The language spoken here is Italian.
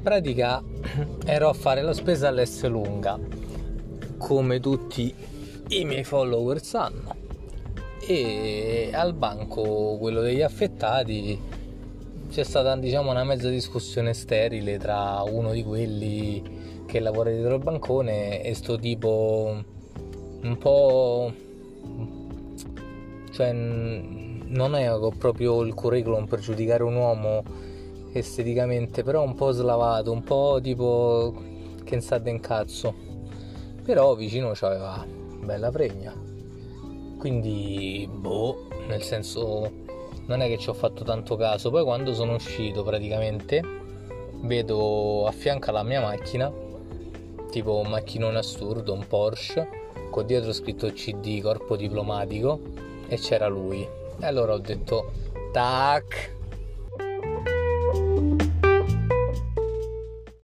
pratica ero a fare la spesa all'S lunga, come tutti i miei follower sanno, e al banco, quello degli affettati, c'è stata diciamo una mezza discussione sterile tra uno di quelli che lavora dietro il bancone e sto tipo un po' cioè non è proprio il curriculum per giudicare un uomo esteticamente, però un po' slavato, un po' tipo che sa den cazzo. Però vicino c'aveva bella pregna. Quindi, boh, nel senso, non è che ci ho fatto tanto caso. Poi quando sono uscito praticamente, vedo a fianco alla mia macchina, tipo un macchinone assurdo, un Porsche, con dietro scritto CD, corpo diplomatico, e c'era lui. E allora ho detto, tac,